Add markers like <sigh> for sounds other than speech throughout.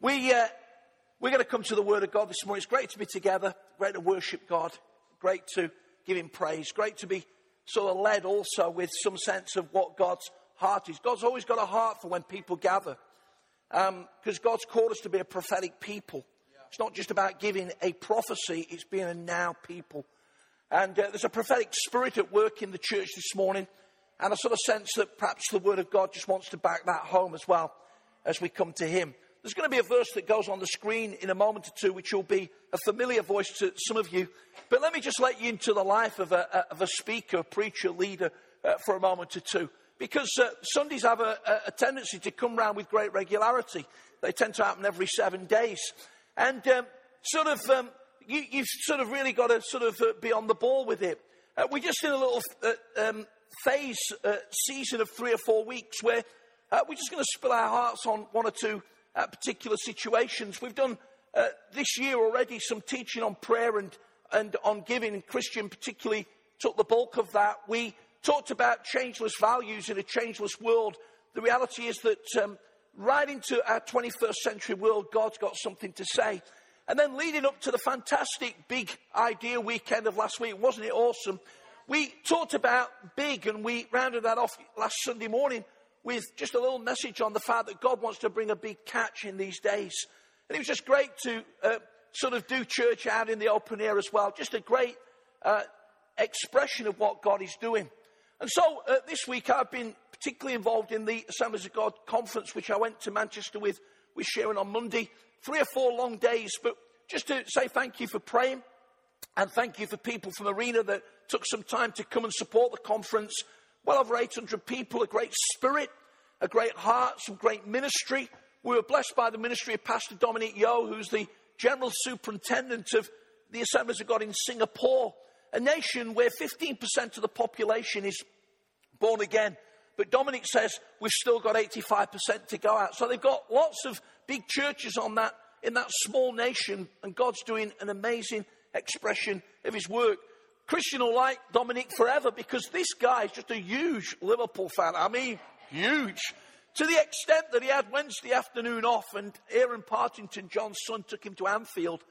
We, uh, we're going to come to the Word of God this morning. It's great to be together, great to worship God, great to give Him praise, great to be sort of led also with some sense of what God's heart is. God's always got a heart for when people gather because um, God's called us to be a prophetic people. It's not just about giving a prophecy, it's being a now people. And uh, there's a prophetic spirit at work in the church this morning, and a sort of sense that perhaps the Word of God just wants to back that home as well as we come to Him. There's going to be a verse that goes on the screen in a moment or two, which will be a familiar voice to some of you. But let me just let you into the life of a, of a speaker, preacher, leader uh, for a moment or two. Because uh, Sundays have a, a, tendency to come round with great regularity. They tend to happen every seven days. And um, sort of, um, you, have sort of really got to sort of uh, be on the ball with it. Uh, we're just in a little uh, um, phase, uh, season of three or four weeks where we're just going to spill our hearts on one or two uh, particular situations. We've done uh, this year already some teaching on prayer and, and on giving, and Christian particularly took the bulk of that. We talked about changeless values in a changeless world. The reality is that um, right into our 21st century world, God's got something to say. And then leading up to the fantastic big idea weekend of last week, wasn't it awesome? We talked about big and we rounded that off last Sunday morning with just a little message on the fact that God wants to bring a big catch in these days. And it was just great to uh, sort of do church out in the open air as well. Just a great uh, expression of what God is doing. And so uh, this week I've been particularly involved in the Assemblies of God conference, which I went to Manchester with, with Sharon on Monday. Three or four long days, but just to say thank you for praying and thank you for people from Arena that took some time to come and support the conference well over 800 people, a great spirit, a great heart, some great ministry. We were blessed by the ministry of Pastor Dominic Yeo, who's the general superintendent of the Assemblies of God in Singapore, a nation where 15% of the population is born again. But Dominic says we've still got 85% to go out. So they've got lots of big churches on that, in that small nation, and God's doing an amazing expression of his work. Christian will like Dominic forever because this guy is just a huge Liverpool fan. I mean, huge. To the extent that he had Wednesday afternoon off, and Aaron Partington, John's son, took him to Anfield.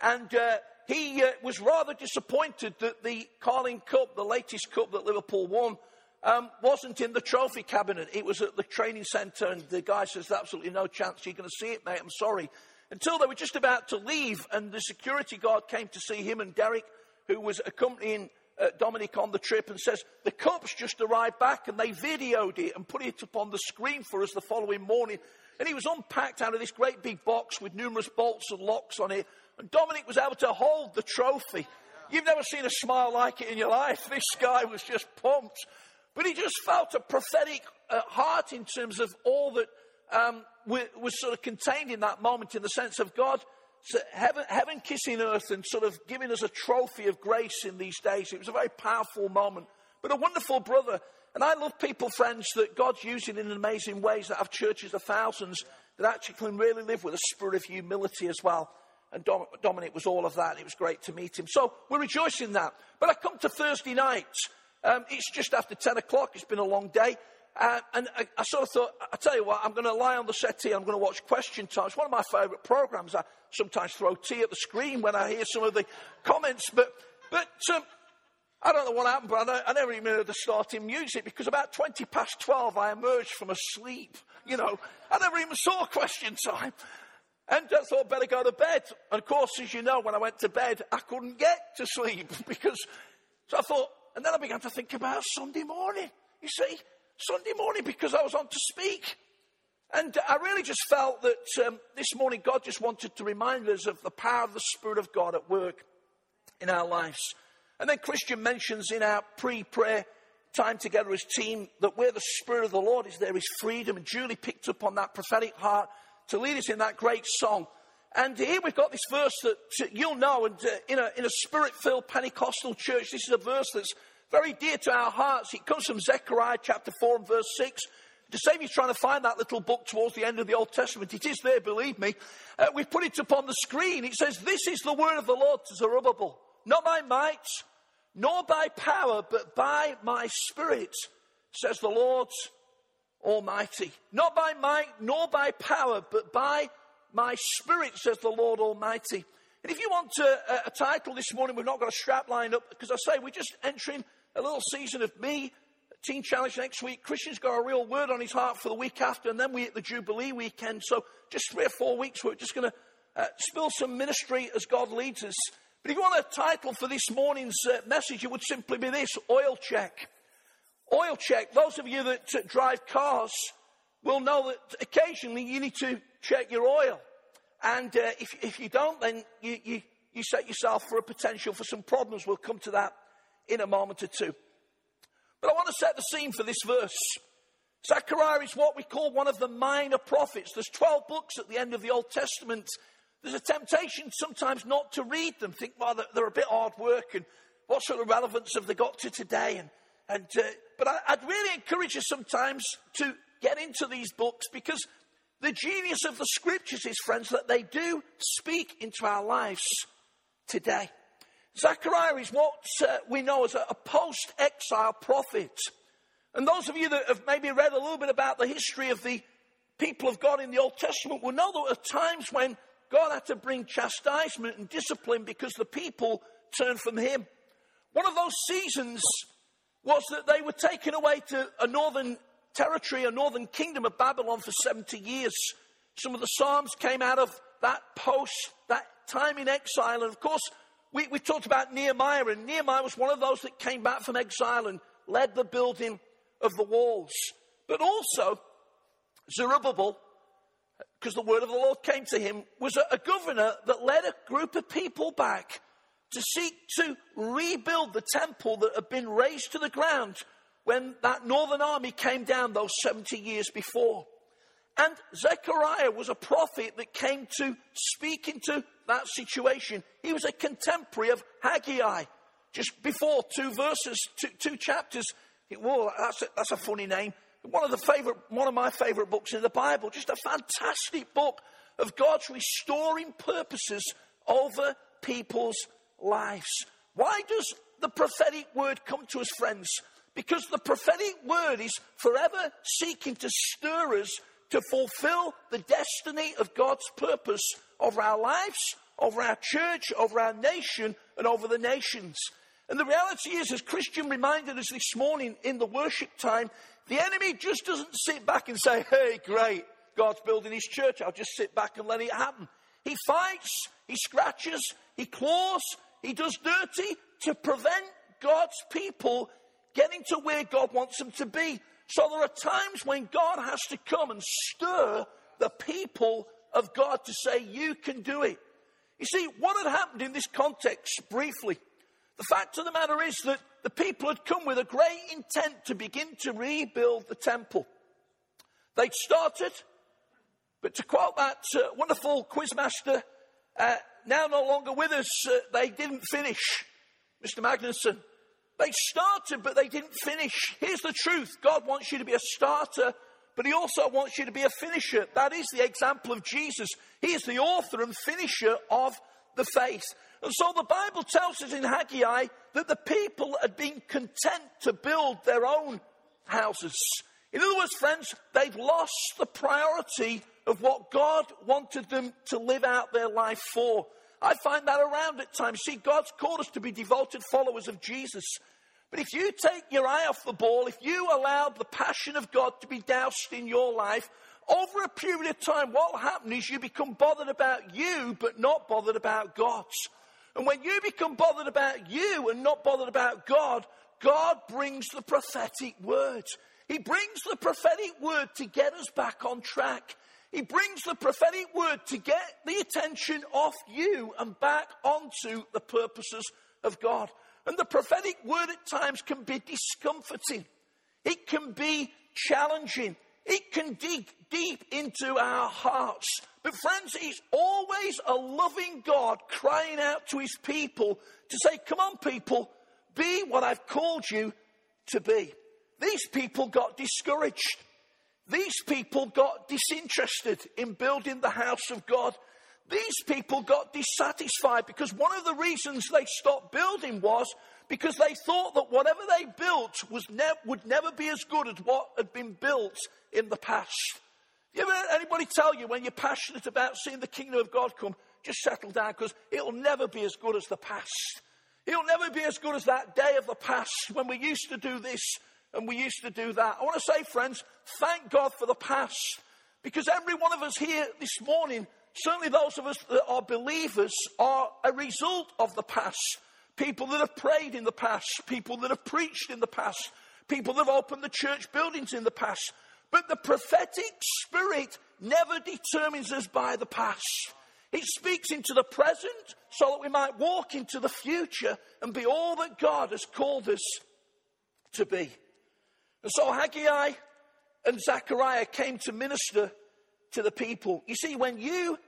And uh, he uh, was rather disappointed that the Carling Cup, the latest cup that Liverpool won, um, wasn't in the trophy cabinet. It was at the training centre, and the guy says, absolutely no chance you're going to see it, mate. I'm sorry. Until they were just about to leave, and the security guard came to see him and Derek who was accompanying uh, Dominic on the trip and says, The Cubs just arrived back and they videoed it and put it up on the screen for us the following morning. And he was unpacked out of this great big box with numerous bolts and locks on it. And Dominic was able to hold the trophy. You've never seen a smile like it in your life. <laughs> This guy was just pumped. But he just felt a prophetic uh, heart in terms of all that um, was sort of contained in that moment, in the sense of God so heaven, heaven kissing earth and sort of giving us a trophy of grace in these days. It was a very powerful moment, but a wonderful brother. And I love people, friends, that God's using in amazing ways that have churches of thousands that actually can really live with a spirit of humility as well. And Dominic was all of that. It was great to meet him. So we're rejoicing that. But I come to Thursday night. Um, it's just after 10 o'clock. It's been a long day. Uh, and I, I, sort of thought, I tell you what, I'm going to lie on the settee. I'm going to watch Question Time. It's one of my favourite programmes. I sometimes throw tea at the screen when I hear some of the comments. But, but um, I don't know what happened, but I, I, never even heard the starting music because about 20 past 12 I emerged from a sleep. You know, I never even saw Question Time. And I thought, better go to bed. And of course, as you know, when I went to bed, I couldn't get to sleep <laughs> because, so I thought, and then I began to think about Sunday morning. You see, Sunday morning because I was on to speak. And I really just felt that um, this morning God just wanted to remind us of the power of the Spirit of God at work in our lives. And then Christian mentions in our pre prayer time together as team that where the Spirit of the Lord is, there is freedom. And Julie picked up on that prophetic heart to lead us in that great song. And here we've got this verse that you'll know, and uh, in a, in a spirit filled Pentecostal church, this is a verse that's very dear to our hearts. It comes from Zechariah chapter 4 and verse 6. To save you trying to find that little book towards the end of the Old Testament, it is there, believe me. Uh, we've put it up on the screen. It says, This is the word of the Lord to Zerubbabel. Not by might, nor by power, but by my spirit, says the Lord Almighty. Not by might, nor by power, but by my spirit, says the Lord Almighty. And if you want a, a title this morning, we've not got a strap lined up because I say we're just entering a little season of me, Teen Challenge next week. Christian's got a real word on his heart for the week after, and then we hit the Jubilee weekend. So just three or four weeks, we're just going to uh, spill some ministry as God leads us. But if you want a title for this morning's uh, message, it would simply be this oil check. Oil check. Those of you that uh, drive cars will know that occasionally you need to check your oil. And uh, if, if you don't, then you, you, you set yourself for a potential for some problems. We'll come to that in a moment or two. But I want to set the scene for this verse. Zechariah is what we call one of the minor prophets. There's 12 books at the end of the Old Testament there's a temptation sometimes not to read them, think, well, they're, a bit hard work, and what sort of relevance have they got to today? And, and, uh, but I, I'd really encourage you sometimes to get into these books because the genius of the scriptures is, friends, that they do speak into our lives today. Zechariah is what uh, we know as a, a post exile prophet. And those of you that have maybe read a little bit about the history of the people of God in the Old Testament will know there were times when God had to bring chastisement and discipline because the people turned from Him. One of those seasons was that they were taken away to a northern territory, a northern kingdom of Babylon for 70 years. Some of the Psalms came out of that post, that time in exile. And of course, we, we talked about Nehemiah, and Nehemiah was one of those that came back from exile and led the building of the walls. But also, Zerubbabel because the word of the Lord came to him, was a, a governor that led a group of people back to seek to rebuild the temple that had been razed to the ground when that northern army came down those 70 years before. And Zechariah was a prophet that came to speak into that situation. He was a contemporary of Haggai, just before two verses, two, two chapters. Whoa, that's a, that's a funny name one of the favorite, one of my favorite books in the Bible. Just a fantastic book of God's restoring purposes over people's lives. Why does the prophetic word come to us, friends? Because the prophetic word is forever seeking to stir us to fulfill the destiny of God's purpose over our lives, over our church, over our nation, and over the nations. And the reality is, as Christian reminded us this morning in the worship time, the enemy just doesn't sit back and say, hey, great, God's building his church. I'll just sit back and let it happen. He fights, he scratches, he claws, he does dirty to prevent God's people getting to where God wants them to be. So there are times when God has to come and stir the people of God to say, You can do it. You see, what had happened in this context, briefly, the fact of the matter is that the people had come with a great intent to begin to rebuild the temple. They'd started, but to quote that uh, wonderful quizmaster, uh, now no longer with us, uh, they didn't finish. Mr. Magnusson, they started, but they didn't finish. Here's the truth God wants you to be a starter, but He also wants you to be a finisher. That is the example of Jesus. He is the author and finisher of the faith. And so the Bible tells us in Haggai that the people had been content to build their own houses. In other words, friends, they've lost the priority of what God wanted them to live out their life for. I find that around at times. See, God's called us to be devoted followers of Jesus. But if you take your eye off the ball, if you allow the passion of God to be doused in your life, over a period of time, what will happen is you become bothered about you, but not bothered about God's. And when you become bothered about you and not bothered about God, God brings the prophetic word. He brings the prophetic word to get us back on track. He brings the prophetic word to get the attention off you and back onto the purposes of God. And the prophetic word at times can be discomforting. It can be challenging. It can dig deep into our hearts. But friends, He's always a loving God crying out to His people to say, Come on, people, be what I've called you to be. These people got discouraged. These people got disinterested in building the house of God. These people got dissatisfied because one of the reasons they stopped building was because they thought that whatever they built was ne- would never be as good as what had been built in the past. You ever heard anybody tell you when you're passionate about seeing the kingdom of God come, just settle down because it'll never be as good as the past. It'll never be as good as that day of the past when we used to do this and we used to do that. I want to say, friends, thank God for the past because every one of us here this morning, certainly those of us that are believers, are a result of the past. People that have prayed in the past, people that have preached in the past, people that have opened the church buildings in the past. But the prophetic spirit never determines us by the past. It speaks into the present so that we might walk into the future and be all that God has called us to be. And so Haggai and Zechariah came to minister to the people. You see, when you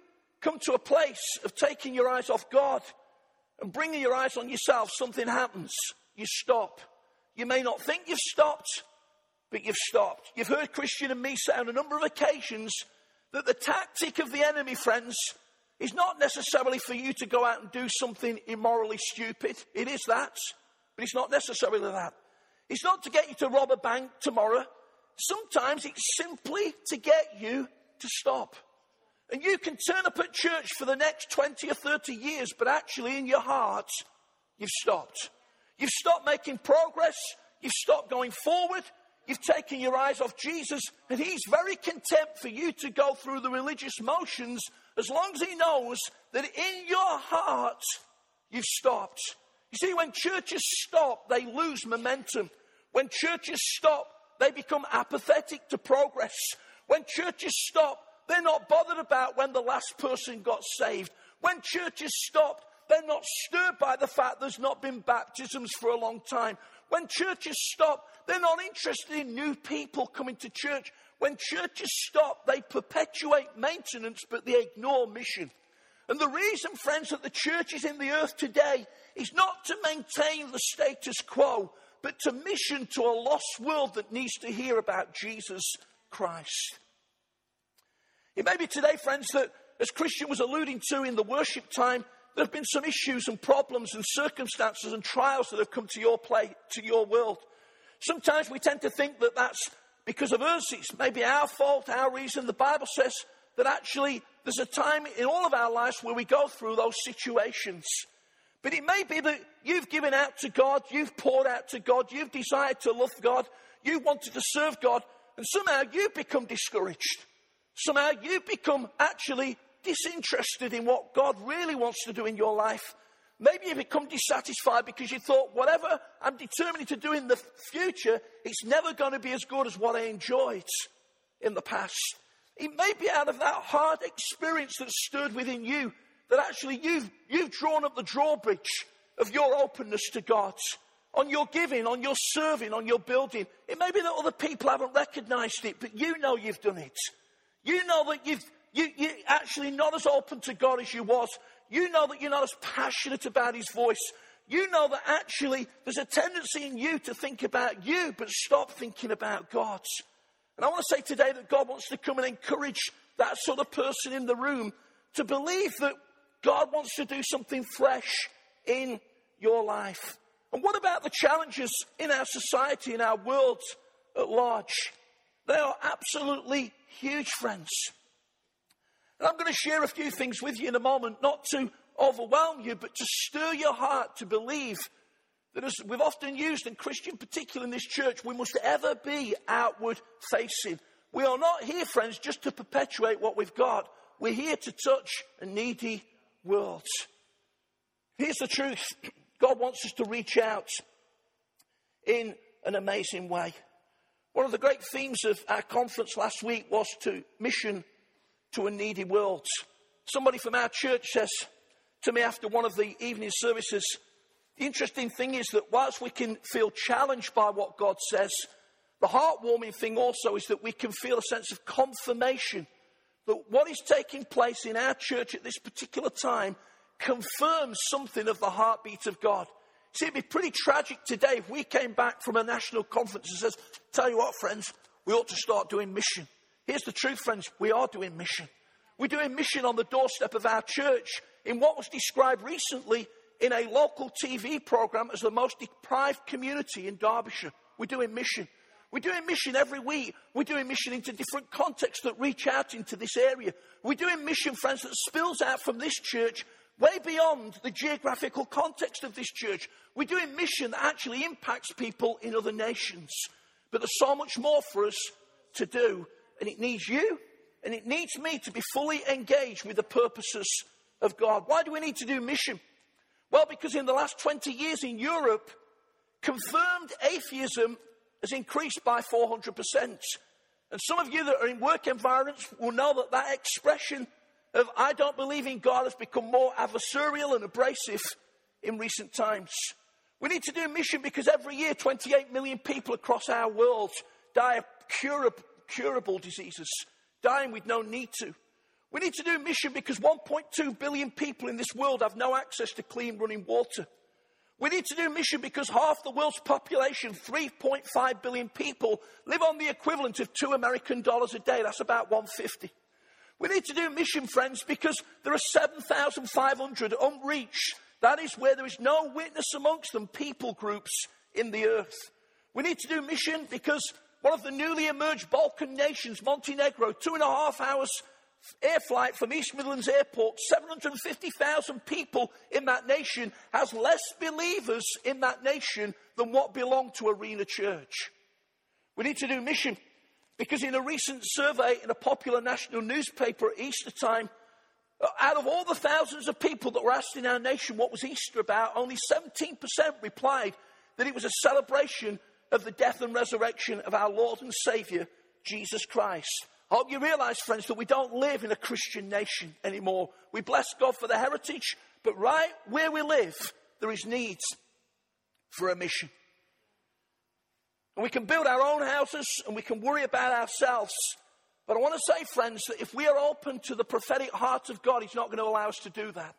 come to a place of taking your eyes off God and bringing your eyes on yourself, something happens. You stop. You may not think you've stopped, but you've stopped. You've heard Christian and me say on a number of occasions that the tactic of the enemy, friends, is not necessarily for you to go out and do something immorally stupid. It is that, but it's not necessarily that. It's not to get you to rob a bank tomorrow. Sometimes it's simply to get you to stop. And you can turn up at church for the next 20 or 30 years, but actually in your heart, you've stopped. You've stopped making progress. You've stopped going forward. You've taken your eyes off Jesus, and He's very content for you to go through the religious motions as long as He knows that in your heart you've stopped. You see, when churches stop, they lose momentum. When churches stop, they become apathetic to progress. When churches stop, they're not bothered about when the last person got saved. When churches stop, they're not stirred by the fact there's not been baptisms for a long time. When churches stop, they're not interested in new people coming to church. When churches stop, they perpetuate maintenance, but they ignore mission. And the reason, friends, that the church is in the earth today is not to maintain the status quo, but to mission to a lost world that needs to hear about Jesus Christ. It may be today, friends, that as Christian was alluding to in the worship time, there have been some issues and problems and circumstances and trials that have come to your play, to your world. Sometimes we tend to think that that's because of us. It's maybe our fault, our reason. The Bible says that actually there's a time in all of our lives where we go through those situations. But it may be that you've given out to God, you've poured out to God, you've desired to love God, you wanted to serve God, and somehow you've become discouraged. Somehow you've become actually disinterested in what God really wants to do in your life. Maybe you become dissatisfied because you thought, whatever I'm determined to do in the future, it's never going to be as good as what I enjoyed in the past. It may be out of that hard experience that stood within you that actually you've, you've drawn up the drawbridge of your openness to God, on your giving, on your serving, on your building. It may be that other people haven't recognized it, but you know you've done it. You know that you've, you, you're actually not as open to God as you was. You know that you're not as passionate about His voice. You know that actually there's a tendency in you to think about you, but stop thinking about God. And I want to say today that God wants to come and encourage that sort of person in the room to believe that God wants to do something fresh in your life. And what about the challenges in our society, in our world at large? They are absolutely huge, friends. And I'm going to share a few things with you in a moment, not to overwhelm you, but to stir your heart to believe that as we've often used, and Christian particular in this church, we must ever be outward facing. We are not here, friends, just to perpetuate what we've got. We're here to touch a needy world. Here's the truth <clears throat> God wants us to reach out in an amazing way. One of the great themes of our conference last week was to mission to a needy world. Somebody from our church says to me after one of the evening services, the interesting thing is that whilst we can feel challenged by what God says, the heartwarming thing also is that we can feel a sense of confirmation that what is taking place in our church at this particular time confirms something of the heartbeat of God. See, it'd be pretty tragic today if we came back from a national conference and says, tell you what, friends, we ought to start doing mission. Here's the truth, friends. We are doing mission. We're doing mission on the doorstep of our church in what was described recently in a local TV program as the most deprived community in Derbyshire. We're doing mission. We're doing mission every week. We're doing mission into different contexts that reach out into this area. We're doing mission, friends, that spills out from this church way beyond the geographical context of this church. We're doing mission that actually impacts people in other nations. But there's so much more for us to do, and it needs you and it needs me to be fully engaged with the purposes of God. Why do we need to do mission? Well, because in the last 20 years in Europe, confirmed atheism has increased by 400%. And some of you that are in work environments will know that that expression of I don't believe in God has become more adversarial and abrasive in recent times. We need to do a mission because every year 28 million people across our world die of curable, curable diseases, dying with no need to. We need to do mission because 1.2 billion people in this world have no access to clean running water. We need to do mission because half the world's population, 3.5 billion people, live on the equivalent of two American dollars a day. That's about 150. We need to do mission, friends, because there are 7,500 unreached. That is where there is no witness amongst them, people groups in the earth. We need to do mission because one of the newly emerged Balkan nations, Montenegro, two and a half hours air flight from East Midlands Airport, 750,000 people in that nation, has less believers in that nation than what belong to Arena Church. We need to do mission because in a recent survey in a popular national newspaper at Easter time, uh, out of all the thousands of people that were asked in our nation what was Easter about, only 17% replied that it was a celebration of the death and resurrection of our Lord and Saviour, Jesus Christ. I hope you realize, friends, that we don't live in a Christian nation anymore. We bless God for the heritage, but right where we live, there is need for a mission. And we can build our own houses and we can worry about ourselves. But I want to say, friends, that if we are open to the prophetic heart of God, He's not going to allow us to do that.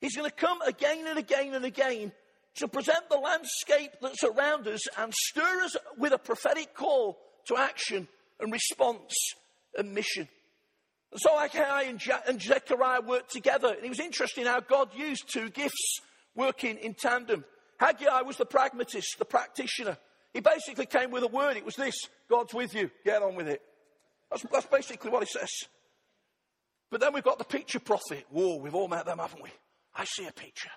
He's going to come again and again and again to present the landscape that's around us and stir us with a prophetic call to action and response and mission. So Haggai and, and Zechariah worked together. And it was interesting how God used two gifts working in tandem. Haggai was the pragmatist, the practitioner. He basically came with a word. It was this God's with you. Get on with it. That's, that's basically what he says. But then we've got the picture prophet. Whoa, we've all met them, haven't we? I see a picture.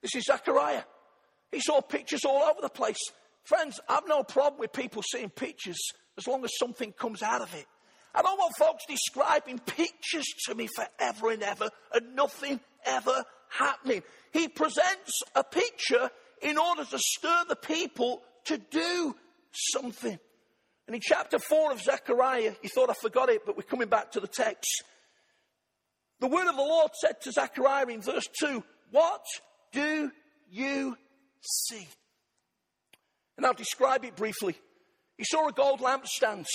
This is Zechariah. He saw pictures all over the place. Friends, I've no problem with people seeing pictures as long as something comes out of it. I don't want folks describing pictures to me forever and ever and nothing ever happening. He presents a picture in order to stir the people to do something. And in chapter 4 of Zechariah, you thought I forgot it, but we're coming back to the text. The word of the Lord said to Zechariah in verse 2, What do you see? And I'll describe it briefly. He saw a gold lampstand,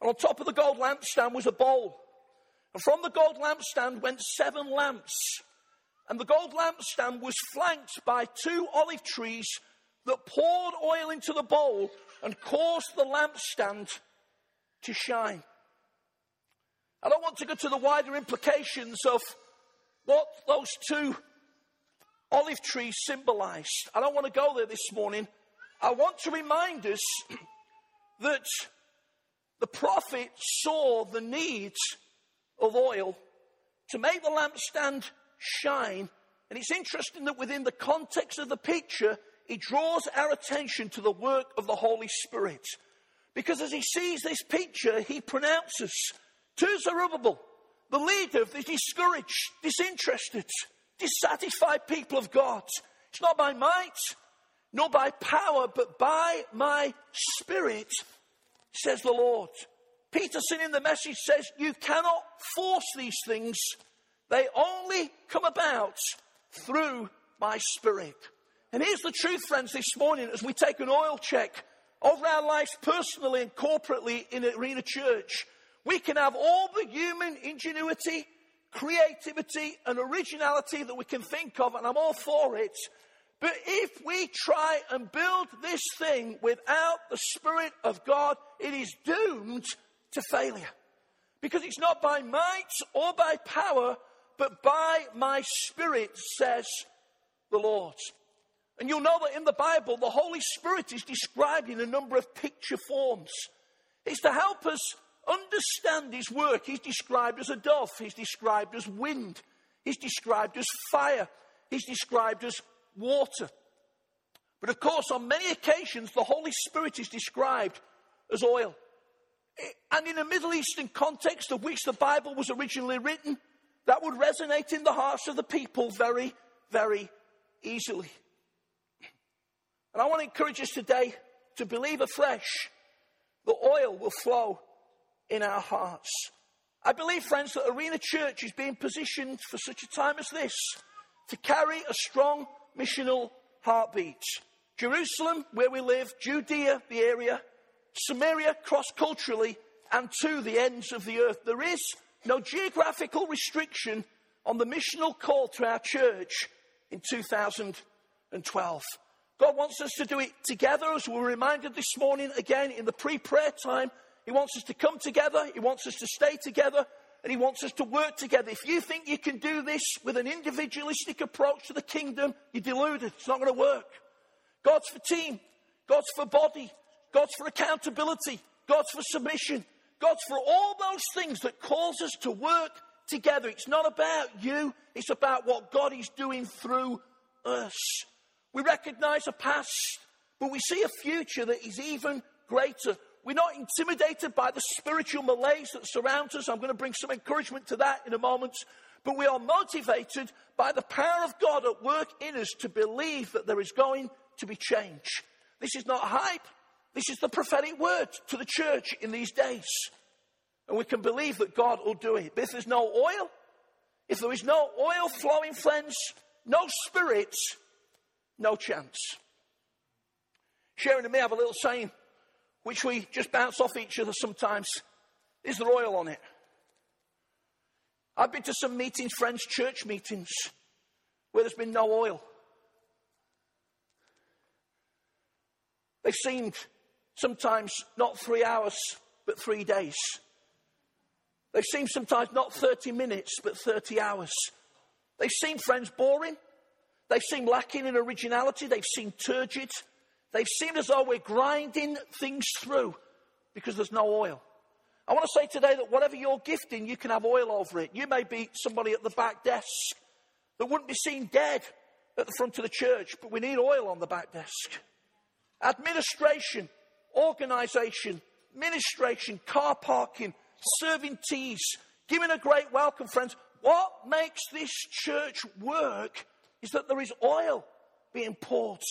and on top of the gold lampstand was a bowl. And from the gold lampstand went seven lamps. And the gold lampstand was flanked by two olive trees that poured oil into the bowl and caused the lampstand to shine. I don't want to go to the wider implications of what those two olive trees symbolized. I don't want to go there this morning. I want to remind us <clears throat> that the prophet saw the needs of oil to make the lampstand shine. And it's interesting that within the context of the picture, he draws our attention to the work of the Holy Spirit. Because as he sees this picture, he pronounces to Zerubbabel, the leader of the discouraged, disinterested, dissatisfied people of God. It's not by might, nor by power, but by my spirit, says the Lord. Peterson in the message says, You cannot force these things, they only come about through my spirit. And here's the truth, friends, this morning as we take an oil check over our lives personally and corporately in Arena Church. We can have all the human ingenuity, creativity, and originality that we can think of, and I'm all for it. But if we try and build this thing without the Spirit of God, it is doomed to failure. Because it's not by might or by power, but by my Spirit, says the Lord. And you'll know that in the Bible, the Holy Spirit is described in a number of picture forms. It's to help us understand His work. He's described as a dove, He's described as wind, He's described as fire, He's described as water. But of course, on many occasions, the Holy Spirit is described as oil. Eh, and in a Middle Eastern context of which the Bible was originally written, that would resonate in the hearts of the people very, very easily. And I want to encourage us today to believe afresh that oil will flow in our hearts. I believe, friends, that Arena Church is being positioned for such a time as this to carry a strong missional heartbeat. Jerusalem, where we live, Judea, the area, Samaria, cross culturally, and to the ends of the earth. There is no geographical restriction on the missional call to our church in 2012. God wants us to do it together, as we were reminded this morning again in the pre prayer time. He wants us to come together, He wants us to stay together, and He wants us to work together. If you think you can do this with an individualistic approach to the kingdom, you're deluded. It's not going to work. God's for team, God's for body, God's for accountability, God's for submission, God's for all those things that cause us to work together. It's not about you, it's about what God is doing through us. We recognize a past, but we see a future that is even greater. We're not intimidated by the spiritual malaise that surrounds us. I'm going to bring some encouragement to that in a moment. But we are motivated by the power of God at work in us to believe that there is going to be change. This is not hype. This is the prophetic word to the church in these days. And we can believe that God will do it. But if there's no oil, if there is no oil flowing, friends, no spirit, no chance. Sharon and me have a little saying, which we just bounce off each other sometimes. Is there oil on it? I've been to some meetings, friends, church meetings, where there's been no oil. They've seemed sometimes not three hours, but three days. They seem sometimes not 30 minutes, but 30 hours. They seem, friends, boring. They seem lacking in originality. They've seemed turgid. They've seemed as though we're grinding things through because there's no oil. I want to say today that whatever you're gifting, you can have oil over it. You may be somebody at the back desk that wouldn't be seen dead at the front of the church, but we need oil on the back desk. Administration, organization, ministration, car parking, serving teas, giving a great welcome, friends. What makes this church work is that there is oil being poured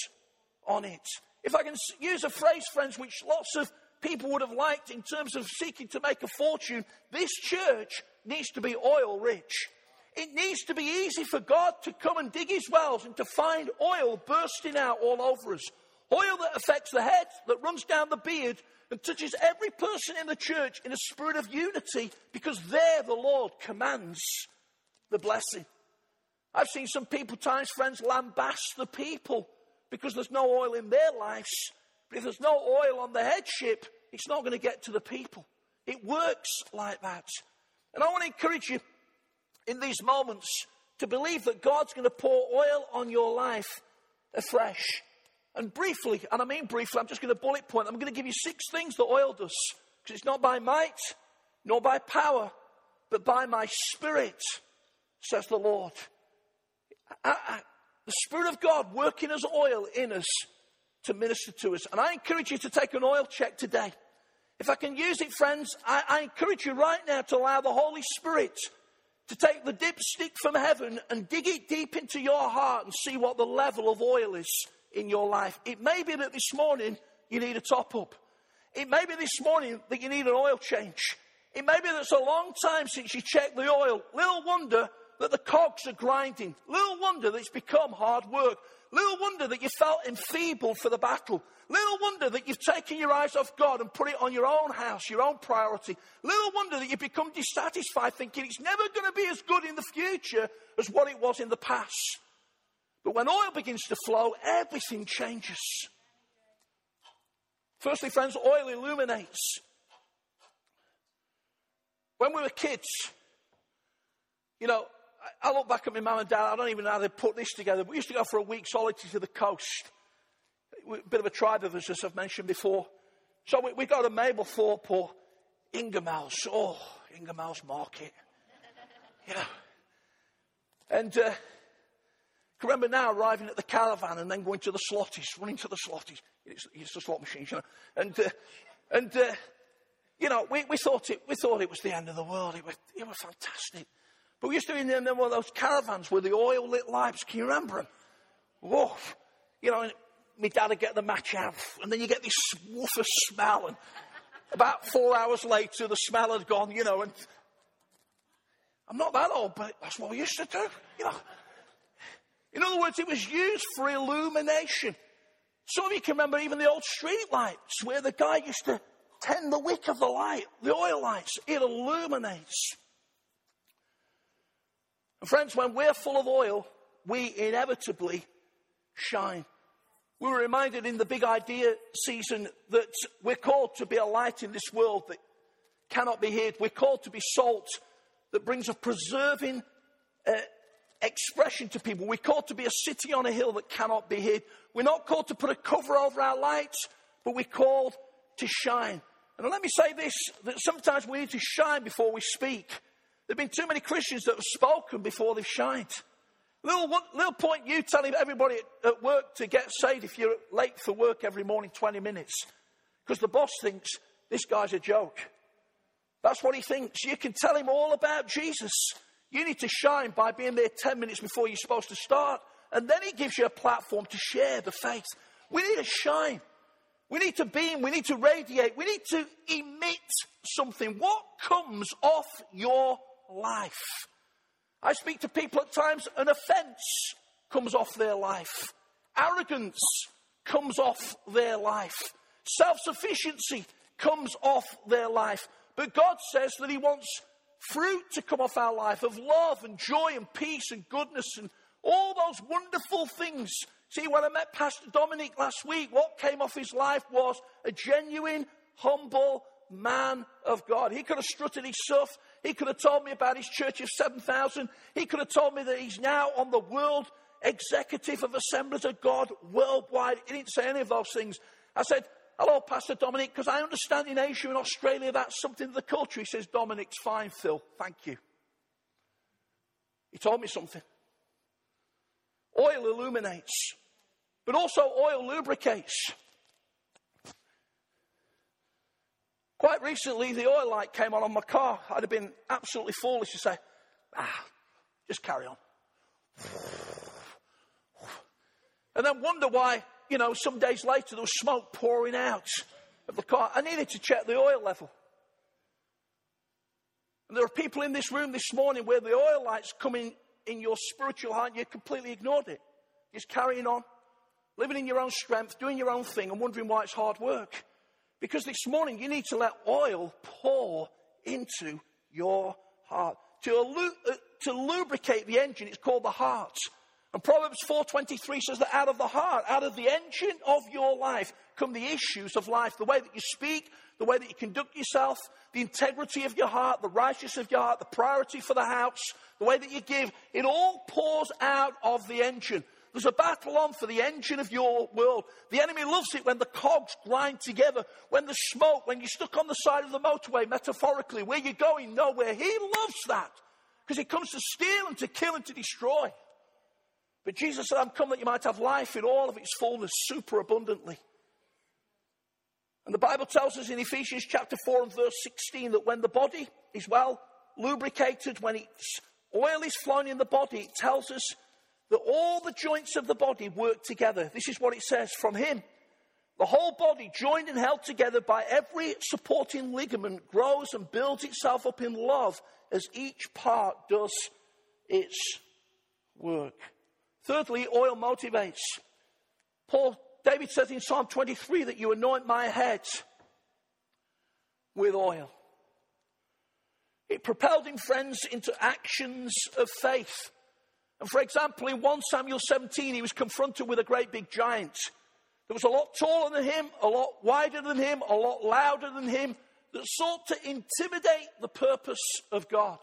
on it. If I can use a phrase, friends, which lots of people would have liked in terms of seeking to make a fortune, this church needs to be oil rich. It needs to be easy for God to come and dig his wells and to find oil bursting out all over us. Oil that affects the head, that runs down the beard, and touches every person in the church in a spirit of unity because there the Lord commands the blessing. I've seen some people, times friends, lambast the people because there's no oil in their lives. But if there's no oil on the headship, it's not going to get to the people. It works like that. And I want to encourage you in these moments to believe that God's going to pour oil on your life afresh. And briefly, and I mean briefly, I'm just going to bullet point, I'm going to give you six things that oil does. Because it's not by might, nor by power, but by my spirit, says the Lord. I, I, the Spirit of God working as oil in us to minister to us. And I encourage you to take an oil check today. If I can use it, friends, I, I encourage you right now to allow the Holy Spirit to take the dipstick from heaven and dig it deep into your heart and see what the level of oil is in your life. It may be that this morning you need a top up. It may be this morning that you need an oil change. It may be that it's a long time since you checked the oil. Little wonder that the cogs are grinding. Little wonder that it's become hard work. Little wonder that you felt enfeebled for the battle. Little wonder that you've taken your eyes off God and put it on your own house, your own priority. Little wonder that you've become dissatisfied thinking it's never going to be as good in the future as what it was in the past. But when oil begins to flow, everything changes. Firstly, friends, oil illuminates. When we were kids, you know, I look back at my mum and dad, I don't even know how they put this together. We used to go for a week's holiday to the coast. A bit of a tribe of us, as I've mentioned before. So we, we go to Mablethorpe or Ingoldmells. Oh, Ingoldmells Market. You know. And uh, I remember now arriving at the caravan and then going to the slotties, running to the slotties. It's, it's the slot machines, you know. And, uh, and uh, you know, we, we, thought it, we thought it was the end of the world. It was, it was fantastic. But we used to be in one of those caravans with the oil lit lamps. Can you remember them? Whoa. Oh, you know, my dad would get the match out, and then you get this woofer smell. And about four hours later, the smell had gone, you know. And I'm not that old, but that's what we used to do, you know. In other words, it was used for illumination. Some of you can remember even the old street lights where the guy used to tend the wick of the light, the oil lights. It illuminates. And friends, when we're full of oil, we inevitably shine. We were reminded in the big idea season that we're called to be a light in this world that cannot be hid. We're called to be salt that brings a preserving uh, expression to people. We're called to be a city on a hill that cannot be hid. We're not called to put a cover over our lights, but we're called to shine. And let me say this that sometimes we need to shine before we speak. There have been too many Christians that have spoken before they've shined. Little, little point you telling everybody at work to get saved if you're late for work every morning 20 minutes. Because the boss thinks this guy's a joke. That's what he thinks. You can tell him all about Jesus. You need to shine by being there 10 minutes before you're supposed to start. And then he gives you a platform to share the faith. We need to shine. We need to beam. We need to radiate. We need to emit something. What comes off your life? I speak to people at times, an offense comes off their life. Arrogance comes off their life. Self sufficiency comes off their life. But God says that He wants fruit to come off our life of love and joy and peace and goodness and all those wonderful things. See, when I met Pastor Dominic last week, what came off his life was a genuine, humble man of God. He could have strutted his stuff. He could have told me about his church of 7,000. He could have told me that he's now on the world executive of Assemblies of God worldwide. He didn't say any of those things. I said, Hello, Pastor Dominic, because I understand in Asia and Australia that's something of the culture. He says, Dominic's fine, Phil. Thank you. He told me something. Oil illuminates, but also oil lubricates. Quite recently, the oil light came on on my car. I'd have been absolutely foolish to say, ah, just carry on. And then wonder why you know, some days later there was smoke pouring out of the car. I needed to check the oil level. And there are people in this room this morning where the oil light's coming in your spiritual heart, you completely ignored it. Just carrying on, living in your own strength, doing your own thing, and wondering why it's hard work. Because this morning you need to let oil pour into your heart. To, uh, to lubricate the engine, it's called the heart. And Proverbs 4:23 says that out of the heart, out of the engine of your life come the issues of life, the way that you speak, the way that you conduct yourself, the integrity of your heart, the righteousness of your heart, the priority for the house, the way that you give, it all pours out of the engine. There's a battle on for the engine of your world. The enemy loves it when the cogs grind together, when the smoke, when you're stuck on the side of the motorway, metaphorically, where you're going nowhere. He loves that because he comes to steal and to kill and to destroy. But Jesus said, I'm come that you might have life in all of its fullness, super abundantly. And the Bible tells us in Ephesians chapter 4 and verse 16 that when the body is well lubricated, when its oil is flowing in the body, it tells us that all the joints of the body work together. This is what it says from Him. The whole body, joined and held together by every supporting ligament, grows and builds itself up in love as each part does its work. Thirdly, oil motivates. Paul, David says in Psalm 23 that you anoint my head with oil. It propelled him, friends, into actions of faith. And for example, in 1 Samuel 17, he was confronted with a great big giant that was a lot taller than him, a lot wider than him, a lot louder than him, that sought to intimidate the purpose of God.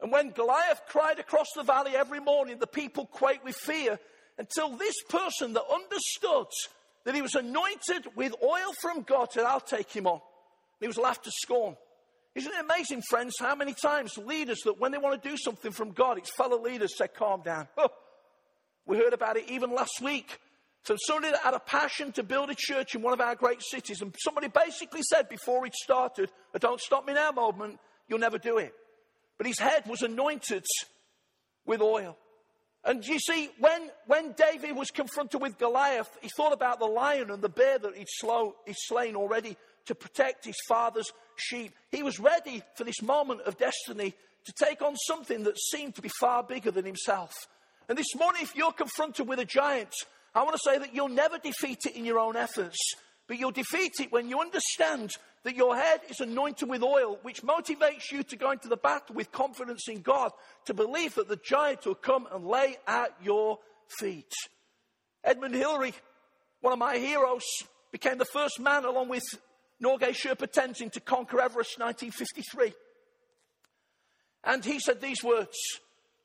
And when Goliath cried across the valley every morning, the people quaked with fear until this person that understood that he was anointed with oil from God said, I'll take him on. And He was laughed to scorn. Isn't it amazing, friends, how many times leaders that when they want to do something from God, it's fellow leaders say, calm down. Oh, we heard about it even last week. So somebody that had a passion to build a church in one of our great cities, and somebody basically said before it started, don't stop me now moment, you'll never do it. But his head was anointed with oil. And you see, when, when David was confronted with Goliath, he thought about the lion and the bear that he'd, slow, he'd slain already to protect his father's sheep. He was ready for this moment of destiny to take on something that seemed to be far bigger than himself. And this morning, if you're confronted with a giant, I want to say that you'll never defeat it in your own efforts, but you'll defeat it when you understand that your head is anointed with oil, which motivates you to go into the battle with confidence in God, to believe that the giant will come and lay at your feet. Edmund Hillary, one of my heroes, became the first man, along with Norgay Sherpa Tenzing to conquer Everest 1953. And he said these words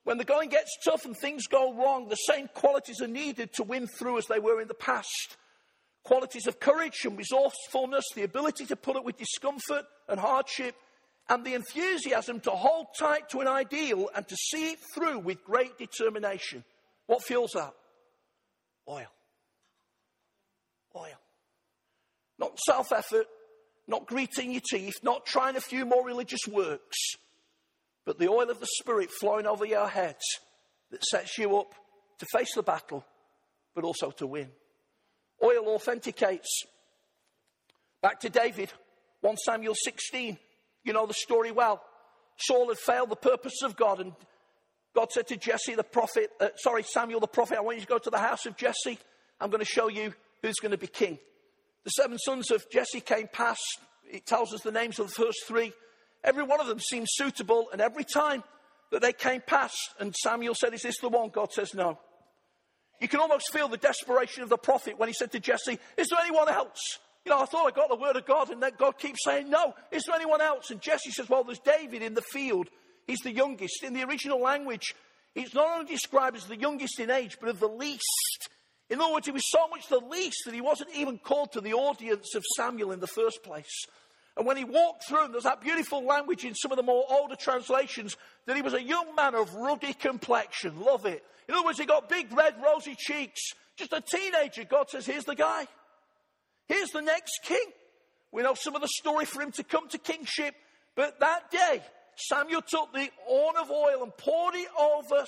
When the going gets tough and things go wrong, the same qualities are needed to win through as they were in the past. Qualities of courage and resourcefulness, the ability to put up with discomfort and hardship, and the enthusiasm to hold tight to an ideal and to see it through with great determination. What fuels that? Oil. Oil. Not self effort, not gritting your teeth, not trying a few more religious works, but the oil of the Spirit flowing over your heads that sets you up to face the battle, but also to win. Oil authenticates. Back to David, 1 Samuel 16. You know the story well. Saul had failed the purpose of God, and God said to Jesse the prophet, uh, sorry, Samuel the prophet, I want you to go to the house of Jesse. I'm going to show you who's going to be king. The seven sons of Jesse came past. It tells us the names of the first three. Every one of them seemed suitable, and every time that they came past, and Samuel said, Is this the one? God says, No. You can almost feel the desperation of the prophet when he said to Jesse, Is there anyone else? You know, I thought I got the word of God, and then God keeps saying, No, is there anyone else? And Jesse says, Well, there's David in the field. He's the youngest. In the original language, he's not only described as the youngest in age, but of the least. In other words, he was so much the least that he wasn't even called to the audience of Samuel in the first place. And when he walked through, there's that beautiful language in some of the more older translations that he was a young man of ruddy complexion. Love it. In other words, he got big, red, rosy cheeks. Just a teenager. God says, here's the guy. Here's the next king. We know some of the story for him to come to kingship. But that day, Samuel took the horn of oil and poured it over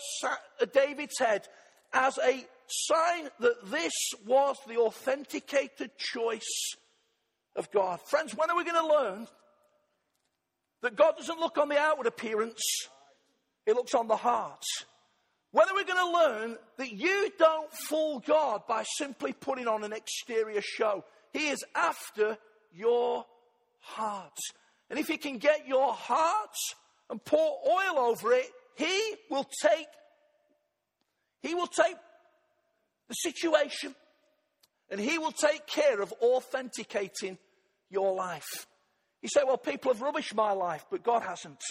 David's head as a sign that this was the authenticated choice of God. Friends, when are we going to learn that God doesn't look on the outward appearance, He looks on the heart? When are we going to learn that you don't fool God by simply putting on an exterior show? He is after your heart. And if He can get your heart and pour oil over it, He will take He will take the situation, and He will take care of authenticating your life. You say, well, people have rubbished my life, but God hasn't.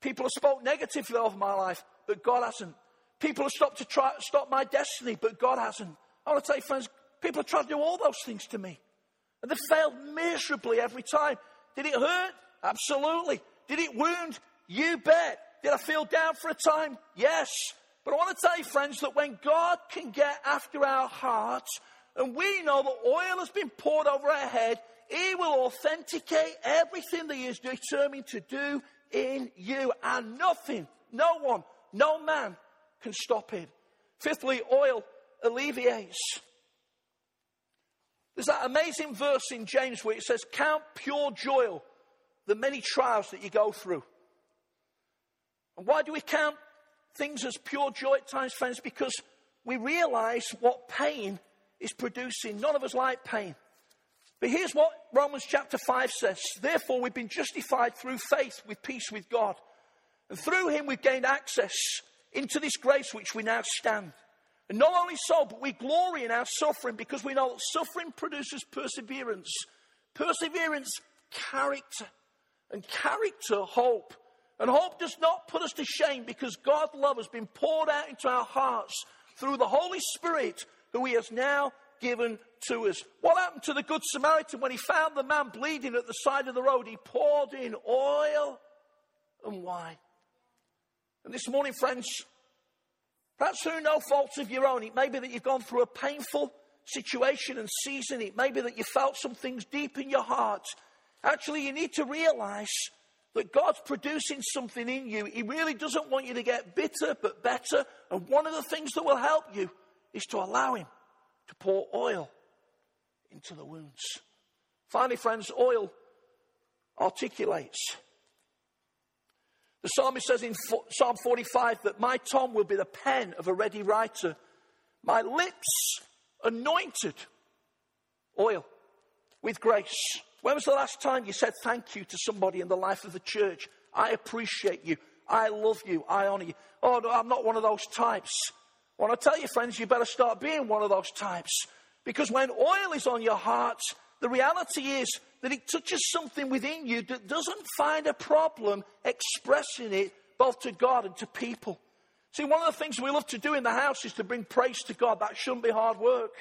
People have spoke negatively of my life, but God hasn't. People have stopped to try, stop my destiny, but God hasn't. I want to tell you, friends, people have tried to do all those things to me. And they've failed miserably every time. Did it hurt? Absolutely. Did it wound? You bet. Did I feel down for a time? Yes. But I want to tell you, friends, that when God can get after our hearts, and we know that oil has been poured over our head, He will authenticate everything that He is determined to do in you. And nothing, no one, no man can stop it. Fifthly, oil alleviates. There's that amazing verse in James where it says, Count pure joy the many trials that you go through. And why do we count things as pure joy at times, friends, because we realize what pain is producing. None of us like pain. But here's what Romans chapter 5 says Therefore, we've been justified through faith with peace with God. And through him, we've gained access into this grace which we now stand. And not only so, but we glory in our suffering because we know that suffering produces perseverance. Perseverance, character. And character, hope. And hope does not put us to shame because God's love has been poured out into our hearts through the Holy Spirit who He has now given to us. What happened to the Good Samaritan when he found the man bleeding at the side of the road? He poured in oil and wine. And this morning, friends, perhaps through no fault of your own, it may be that you've gone through a painful situation and season. It may be that you felt some things deep in your heart. Actually, you need to realize that God's producing something in you. He really doesn't want you to get bitter, but better. And one of the things that will help you is to allow Him to pour oil into the wounds. Finally, friends, oil articulates. The psalmist says in Psalm 45 that my tongue will be the pen of a ready writer, my lips anointed oil with grace. When was the last time you said thank you to somebody in the life of the church? I appreciate you. I love you. I honor you. Oh, no, I'm not one of those types. I want to tell you, friends, you better start being one of those types. Because when oil is on your heart, the reality is that it touches something within you that doesn't find a problem expressing it both to God and to people. See, one of the things we love to do in the house is to bring praise to God. That shouldn't be hard work.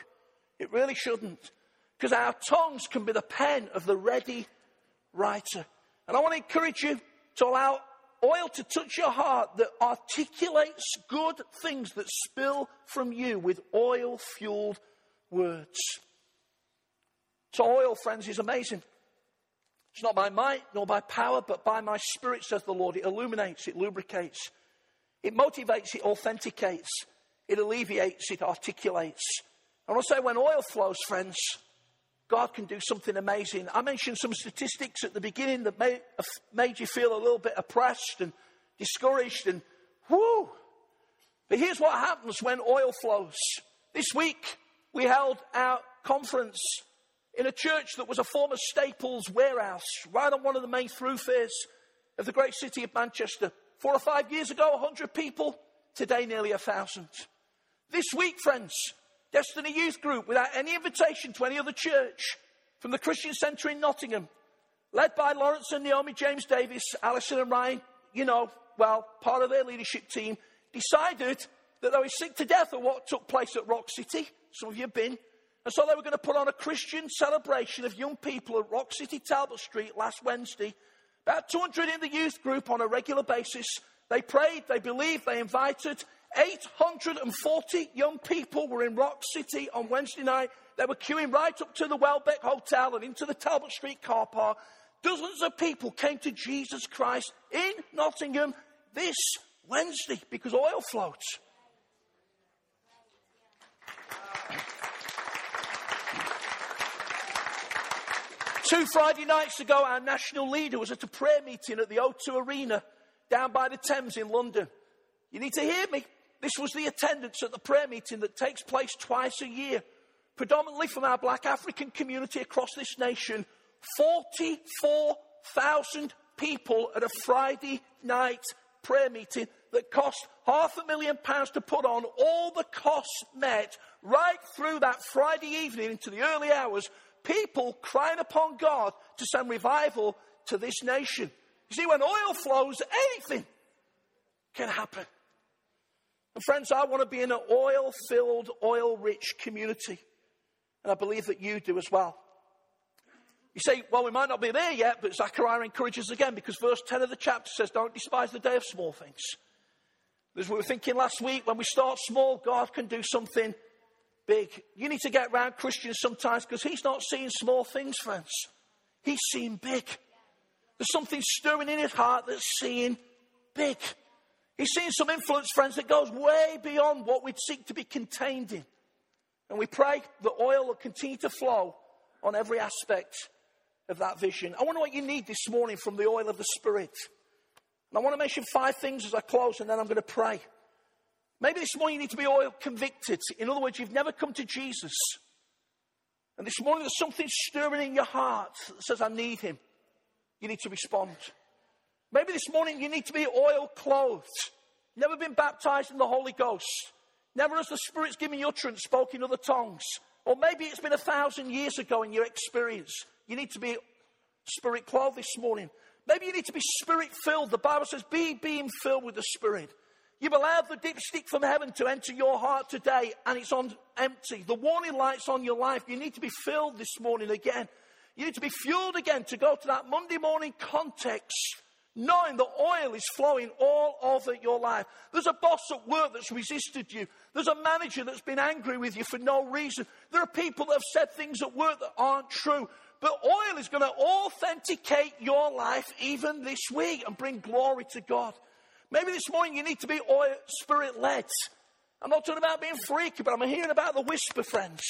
It really shouldn't. Because our tongues can be the pen of the ready writer. And I want to encourage you to allow oil to touch your heart that articulates good things that spill from you with oil fueled words. So, oil, friends, is amazing. It's not by might nor by power, but by my spirit, says the Lord. It illuminates, it lubricates, it motivates, it authenticates, it alleviates, it articulates. I want to say when oil flows, friends, God can do something amazing. I mentioned some statistics at the beginning that made, you feel a little bit oppressed and discouraged and whoo. But here's what happens when oil flows. This week, we held our conference in a church that was a former Staples warehouse right on one of the main thoroughfares of the great city of Manchester. Four or five years ago, 100 people. Today, nearly a thousand. This week, friends, Destiny Youth Group, without any invitation to any other church, from the Christian Centre in Nottingham, led by Lawrence and Naomi James Davis, Alison and Ryan, you know, well, part of their leadership team, decided that they were sick to death of what took place at Rock City. Some of you have been. And so they were going to put on a Christian celebration of young people at Rock City, Talbot Street last Wednesday. About 200 in the youth group on a regular basis. They prayed, they believed, they invited, 840 young people were in Rock City on Wednesday night. They were queuing right up to the Welbeck Hotel and into the Talbot Street car park. Dozens of people came to Jesus Christ in Nottingham this Wednesday because oil floats. Two Friday nights ago, our national leader was at a prayer meeting at the O2 Arena down by the Thames in London. You need to hear me. This was the attendance at the prayer meeting that takes place twice a year, predominantly from our black African community across this nation. 44,000 people at a Friday night prayer meeting that cost half a million pounds to put on, all the costs met right through that Friday evening into the early hours, people crying upon God to send revival to this nation. You see, when oil flows, anything can happen. And friends, I want to be in an oil filled, oil rich community. And I believe that you do as well. You say, well, we might not be there yet, but Zechariah encourages again because verse 10 of the chapter says, don't despise the day of small things. As we were thinking last week, when we start small, God can do something big. You need to get around Christians sometimes because He's not seeing small things, friends. He's seeing big. There's something stirring in His heart that's seeing big. He's seen some influence, friends, that goes way beyond what we'd seek to be contained in. And we pray the oil will continue to flow on every aspect of that vision. I wonder what you need this morning from the oil of the Spirit. And I want to mention five things as I close, and then I'm going to pray. Maybe this morning you need to be oil convicted. In other words, you've never come to Jesus. And this morning there's something stirring in your heart that says, I need him. You need to respond. Maybe this morning you need to be oil clothed. Never been baptized in the Holy Ghost. Never has the Spirit's given you utterance spoke in other tongues. Or maybe it's been a thousand years ago in your experience. You need to be Spirit clothed this morning. Maybe you need to be spirit filled. The Bible says, be being filled with the Spirit. You've allowed the dipstick from heaven to enter your heart today and it's on empty. The warning light's on your life. You need to be filled this morning again. You need to be fueled again to go to that Monday morning context, knowing the oil is flowing all over your life. There's a boss at work that's resisted you. There's a manager that's been angry with you for no reason. There are people that have said things at work that aren't true. But oil is going to authenticate your life even this week and bring glory to God. Maybe this morning you need to be oil, spirit led. I'm not talking about being freaky, but I'm hearing about the whisper, friends.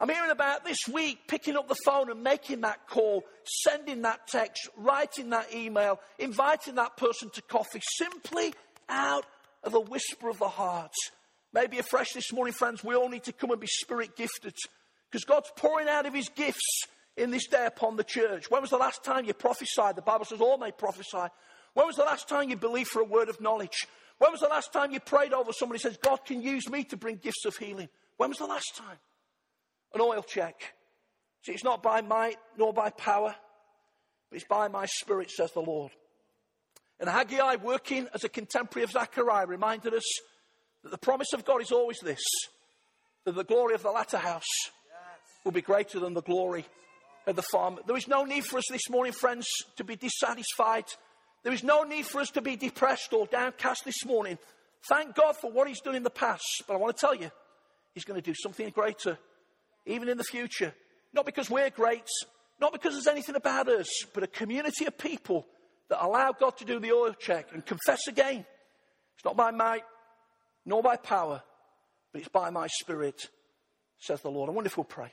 I'm hearing about this week picking up the phone and making that call, sending that text, writing that email, inviting that person to coffee, simply out of a whisper of the heart. Maybe afresh this morning, friends, we all need to come and be spirit gifted because God's pouring out of his gifts in this day upon the church. When was the last time you prophesied? The Bible says all may prophesy. When was the last time you believed for a word of knowledge? When was the last time you prayed over somebody says, God can use me to bring gifts of healing? When was the last time? An oil check. See, it's not by might nor by power, but it's by my spirit, says the Lord. And Haggai, working as a contemporary of Zechariah, reminded us that the promise of God is always this that the glory of the latter house will be greater than the glory of the farmer. There is no need for us this morning, friends, to be dissatisfied there is no need for us to be depressed or downcast this morning. Thank God for what He's done in the past. But I want to tell you, He's going to do something greater, even in the future. Not because we're great, not because there's anything about us, but a community of people that allow God to do the oil check and confess again. It's not by might, nor by power, but it's by my spirit, says the Lord. I wonder if we'll pray.